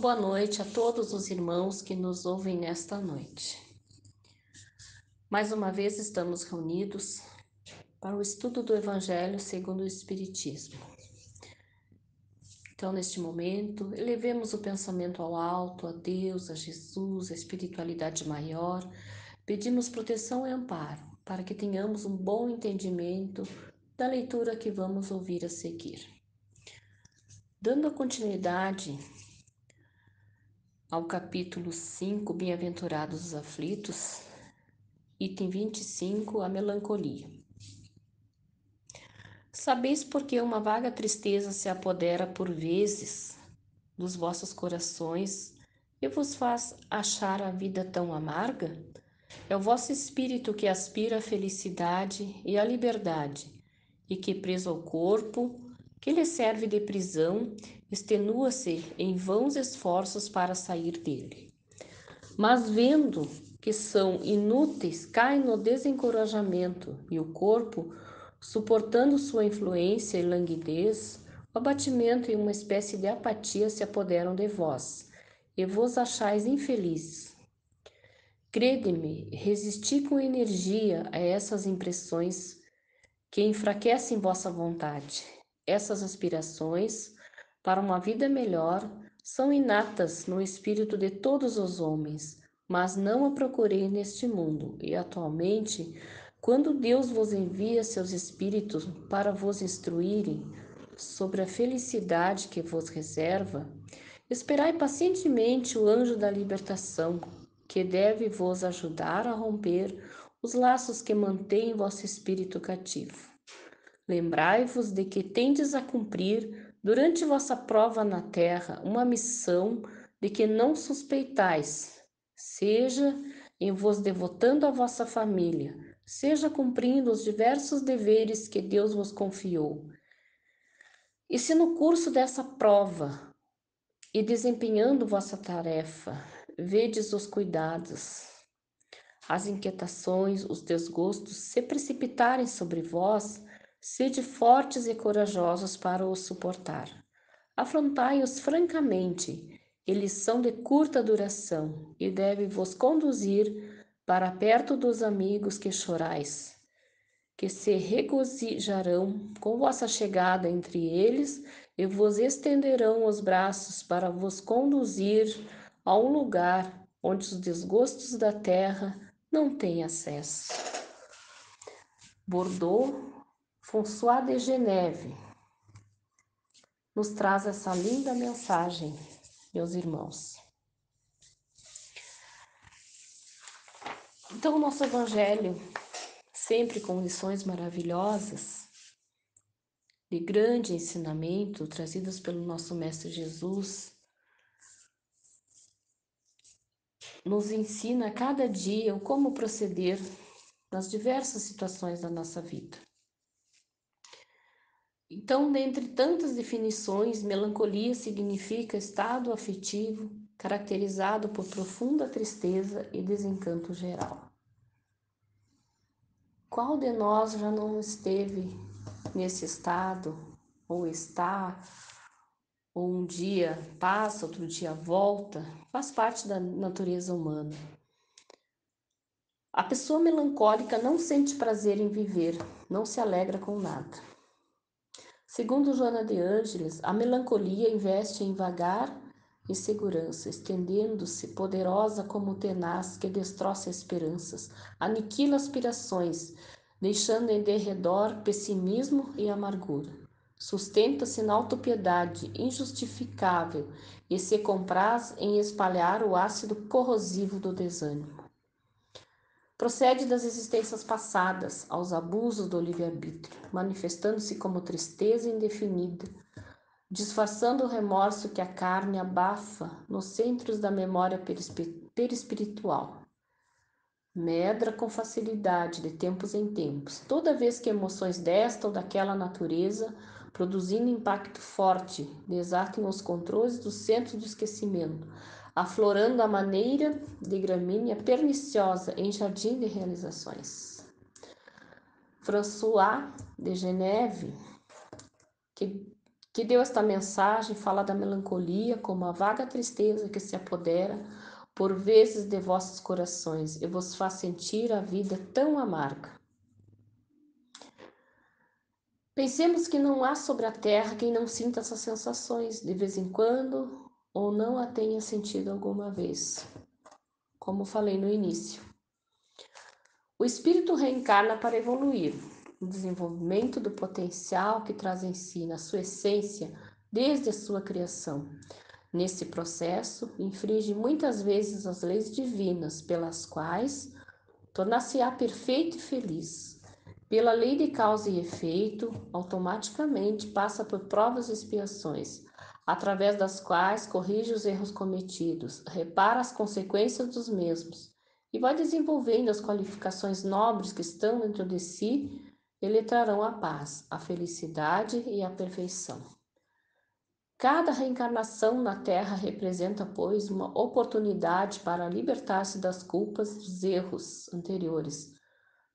Boa noite a todos os irmãos que nos ouvem nesta noite. Mais uma vez estamos reunidos para o estudo do Evangelho segundo o Espiritismo. Então, neste momento, elevemos o pensamento ao alto, a Deus, a Jesus, a espiritualidade maior. Pedimos proteção e amparo para que tenhamos um bom entendimento da leitura que vamos ouvir a seguir. Dando continuidade ao capítulo 5, Bem-aventurados os aflitos, item 25, a melancolia. Sabeis por que uma vaga tristeza se apodera por vezes dos vossos corações e vos faz achar a vida tão amarga? É o vosso espírito que aspira à felicidade e à liberdade, e que, preso ao corpo, que lhe serve de prisão, extenua-se em vãos esforços para sair dele. Mas vendo que são inúteis, cai no desencorajamento e o corpo, suportando sua influência e languidez, o abatimento e uma espécie de apatia se apoderam de vós, e vos achais infelizes. Crede-me, resisti com energia a essas impressões que enfraquecem vossa vontade. Essas aspirações para uma vida melhor são inatas no espírito de todos os homens, mas não a procurei neste mundo, e atualmente, quando Deus vos envia seus espíritos para vos instruírem sobre a felicidade que vos reserva, esperai pacientemente o anjo da libertação, que deve vos ajudar a romper os laços que mantêm vosso espírito cativo. Lembrai-vos de que tendes a cumprir durante vossa prova na terra, uma missão de que não suspeitais, seja em vos devotando à vossa família, seja cumprindo os diversos deveres que Deus vos confiou. E se no curso dessa prova e desempenhando vossa tarefa, vedes os cuidados, as inquietações, os desgostos se precipitarem sobre vós, Sede fortes e corajosos para os suportar. Afrontai-os francamente, eles são de curta duração e devem vos conduzir para perto dos amigos que chorais, que se regozijarão com vossa chegada entre eles e vos estenderão os braços para vos conduzir a um lugar onde os desgostos da terra não têm acesso. Bordeaux François de Geneve nos traz essa linda mensagem, meus irmãos. Então, o nosso Evangelho, sempre com lições maravilhosas, de grande ensinamento, trazidas pelo nosso Mestre Jesus, nos ensina a cada dia o como proceder nas diversas situações da nossa vida. Então, dentre tantas definições, melancolia significa estado afetivo caracterizado por profunda tristeza e desencanto geral. Qual de nós já não esteve nesse estado, ou está, ou um dia passa, outro dia volta? Faz parte da natureza humana. A pessoa melancólica não sente prazer em viver, não se alegra com nada. Segundo Joana de Ângeles, a melancolia investe em vagar e segurança, estendendo-se poderosa como tenaz que destroça esperanças, aniquila aspirações, deixando em derredor pessimismo e amargura. Sustenta-se na autopiedade injustificável e se compraz em espalhar o ácido corrosivo do desânimo. Procede das existências passadas aos abusos do livre-arbítrio, manifestando-se como tristeza indefinida, disfarçando o remorso que a carne abafa nos centros da memória perispiritual. Medra com facilidade de tempos em tempos, toda vez que emoções desta ou daquela natureza, produzindo impacto forte, desatem os controles do centro do esquecimento, aflorando a maneira de gramínea perniciosa em jardim de realizações. François de Geneve, que que deu esta mensagem fala da melancolia como a vaga tristeza que se apodera por vezes de vossos corações e vos faz sentir a vida tão amarga. Pensemos que não há sobre a terra quem não sinta essas sensações de vez em quando ou não a tenha sentido alguma vez. Como falei no início. O espírito reencarna para evoluir, o desenvolvimento do potencial que traz em si, na sua essência, desde a sua criação. Nesse processo, infringe muitas vezes as leis divinas, pelas quais tornar-se-á perfeito e feliz. Pela lei de causa e efeito, automaticamente passa por provas e expiações, através das quais corrige os erros cometidos, repara as consequências dos mesmos e vai desenvolvendo as qualificações nobres que estão dentro de si e lhe trarão a paz, a felicidade e a perfeição. Cada reencarnação na Terra representa, pois, uma oportunidade para libertar-se das culpas dos erros anteriores,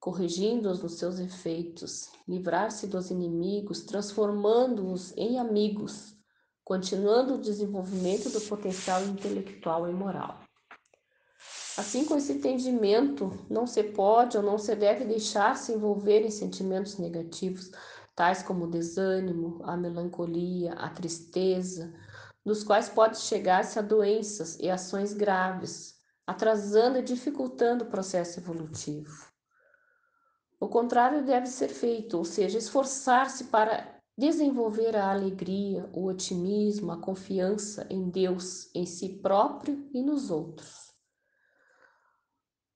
corrigindo-os nos seus efeitos, livrar-se dos inimigos, transformando-os em amigos, continuando o desenvolvimento do potencial intelectual e moral. Assim, com esse entendimento, não se pode ou não se deve deixar se envolver em sentimentos negativos, tais como o desânimo, a melancolia, a tristeza, dos quais pode chegar-se a doenças e ações graves, atrasando e dificultando o processo evolutivo. O contrário deve ser feito, ou seja, esforçar-se para desenvolver a alegria, o otimismo, a confiança em Deus, em si próprio e nos outros.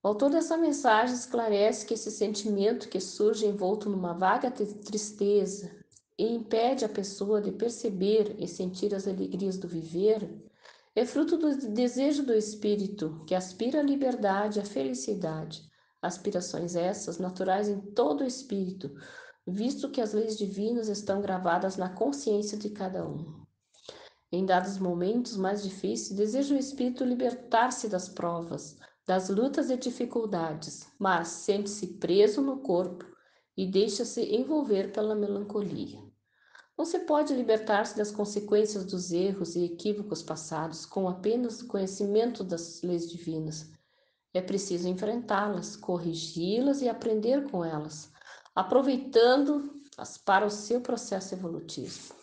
O autor dessa mensagem esclarece que esse sentimento que surge envolto numa vaga tristeza e impede a pessoa de perceber e sentir as alegrias do viver é fruto do desejo do espírito que aspira à liberdade e à felicidade. Aspirações essas naturais em todo o espírito, visto que as leis divinas estão gravadas na consciência de cada um. Em dados momentos mais difíceis, deseja o espírito libertar-se das provas, das lutas e dificuldades, mas sente-se preso no corpo e deixa-se envolver pela melancolia. Não se pode libertar-se das consequências dos erros e equívocos passados com apenas o conhecimento das leis divinas. É preciso enfrentá-las, corrigi-las e aprender com elas, aproveitando-as para o seu processo evolutivo.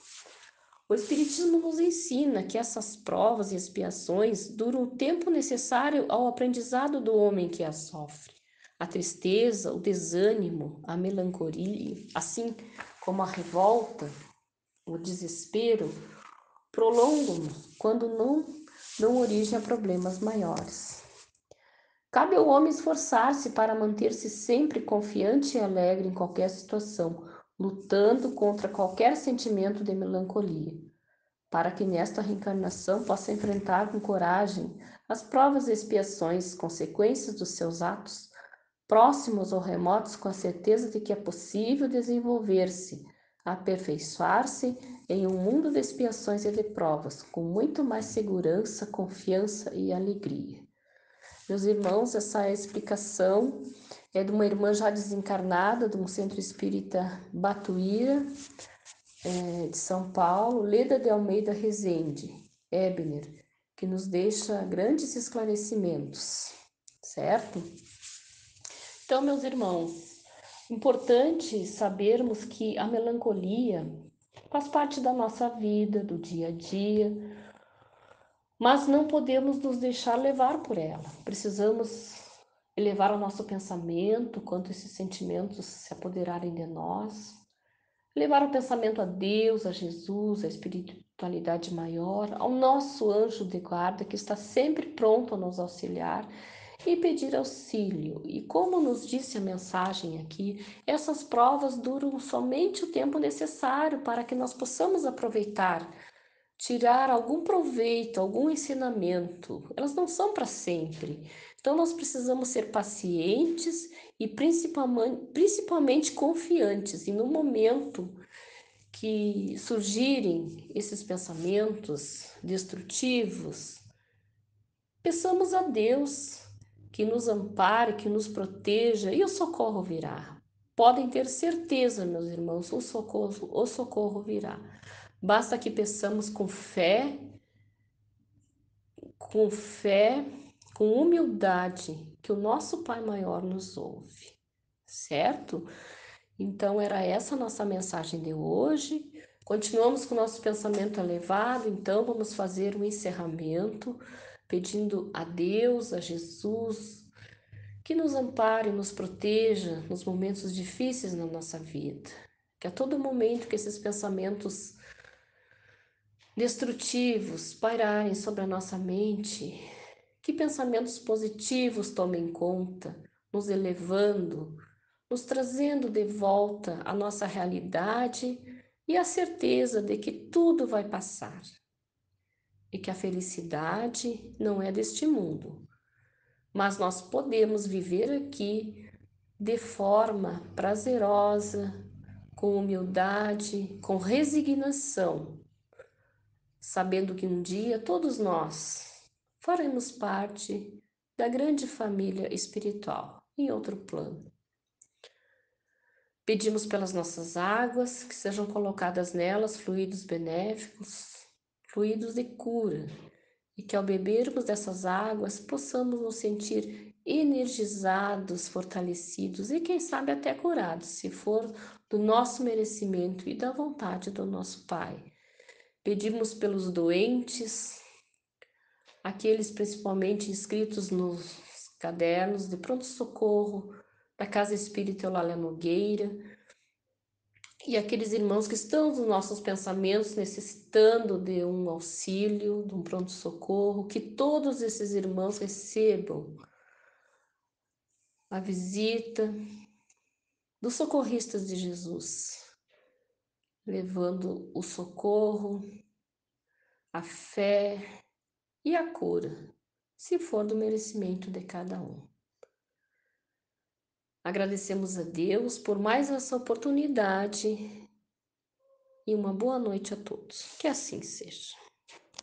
O Espiritismo nos ensina que essas provas e expiações duram o tempo necessário ao aprendizado do homem que as sofre. A tristeza, o desânimo, a melancolia, assim como a revolta, o desespero, prolongam quando não dão origem a problemas maiores. Cabe ao homem esforçar-se para manter-se sempre confiante e alegre em qualquer situação, lutando contra qualquer sentimento de melancolia, para que nesta reencarnação possa enfrentar com coragem as provas e expiações, consequências dos seus atos, próximos ou remotos, com a certeza de que é possível desenvolver-se, aperfeiçoar-se em um mundo de expiações e de provas, com muito mais segurança, confiança e alegria. Meus irmãos, essa é explicação é de uma irmã já desencarnada, de um centro espírita Batuíra, é, de São Paulo, Leda de Almeida Rezende, Ebner, que nos deixa grandes esclarecimentos, certo? Então, meus irmãos, importante sabermos que a melancolia faz parte da nossa vida, do dia a dia, mas não podemos nos deixar levar por ela. Precisamos elevar o nosso pensamento quanto esses sentimentos se apoderarem de nós, levar o pensamento a Deus, a Jesus, a espiritualidade maior, ao nosso anjo de guarda que está sempre pronto a nos auxiliar e pedir auxílio. E como nos disse a mensagem aqui, essas provas duram somente o tempo necessário para que nós possamos aproveitar tirar algum proveito, algum ensinamento. Elas não são para sempre. Então, nós precisamos ser pacientes e principalmente, principalmente confiantes. E no momento que surgirem esses pensamentos destrutivos, peçamos a Deus que nos ampare, que nos proteja e o socorro virá. Podem ter certeza, meus irmãos, o socorro, o socorro virá. Basta que peçamos com fé, com fé, com humildade, que o nosso Pai maior nos ouve, certo? Então era essa nossa mensagem de hoje. Continuamos com o nosso pensamento elevado, então vamos fazer um encerramento pedindo a Deus, a Jesus, que nos ampare, nos proteja nos momentos difíceis na nossa vida. Que a todo momento que esses pensamentos destrutivos pairarem sobre a nossa mente, que pensamentos positivos tomem conta, nos elevando, nos trazendo de volta a nossa realidade e a certeza de que tudo vai passar e que a felicidade não é deste mundo, mas nós podemos viver aqui de forma prazerosa, com humildade, com resignação, sabendo que um dia todos nós faremos parte da grande família espiritual em outro plano. Pedimos pelas nossas águas que sejam colocadas nelas fluidos benéficos, fluidos de cura, e que ao bebermos dessas águas possamos nos sentir energizados, fortalecidos e quem sabe até curados, se for do nosso merecimento e da vontade do nosso Pai. Pedimos pelos doentes, aqueles principalmente inscritos nos cadernos de pronto-socorro da Casa Espírita Eulália Nogueira, e aqueles irmãos que estão nos nossos pensamentos necessitando de um auxílio, de um pronto-socorro, que todos esses irmãos recebam a visita dos socorristas de Jesus, levando o socorro, a fé e a cura, se for do merecimento de cada um. Agradecemos a Deus por mais essa oportunidade e uma boa noite a todos. Que assim seja.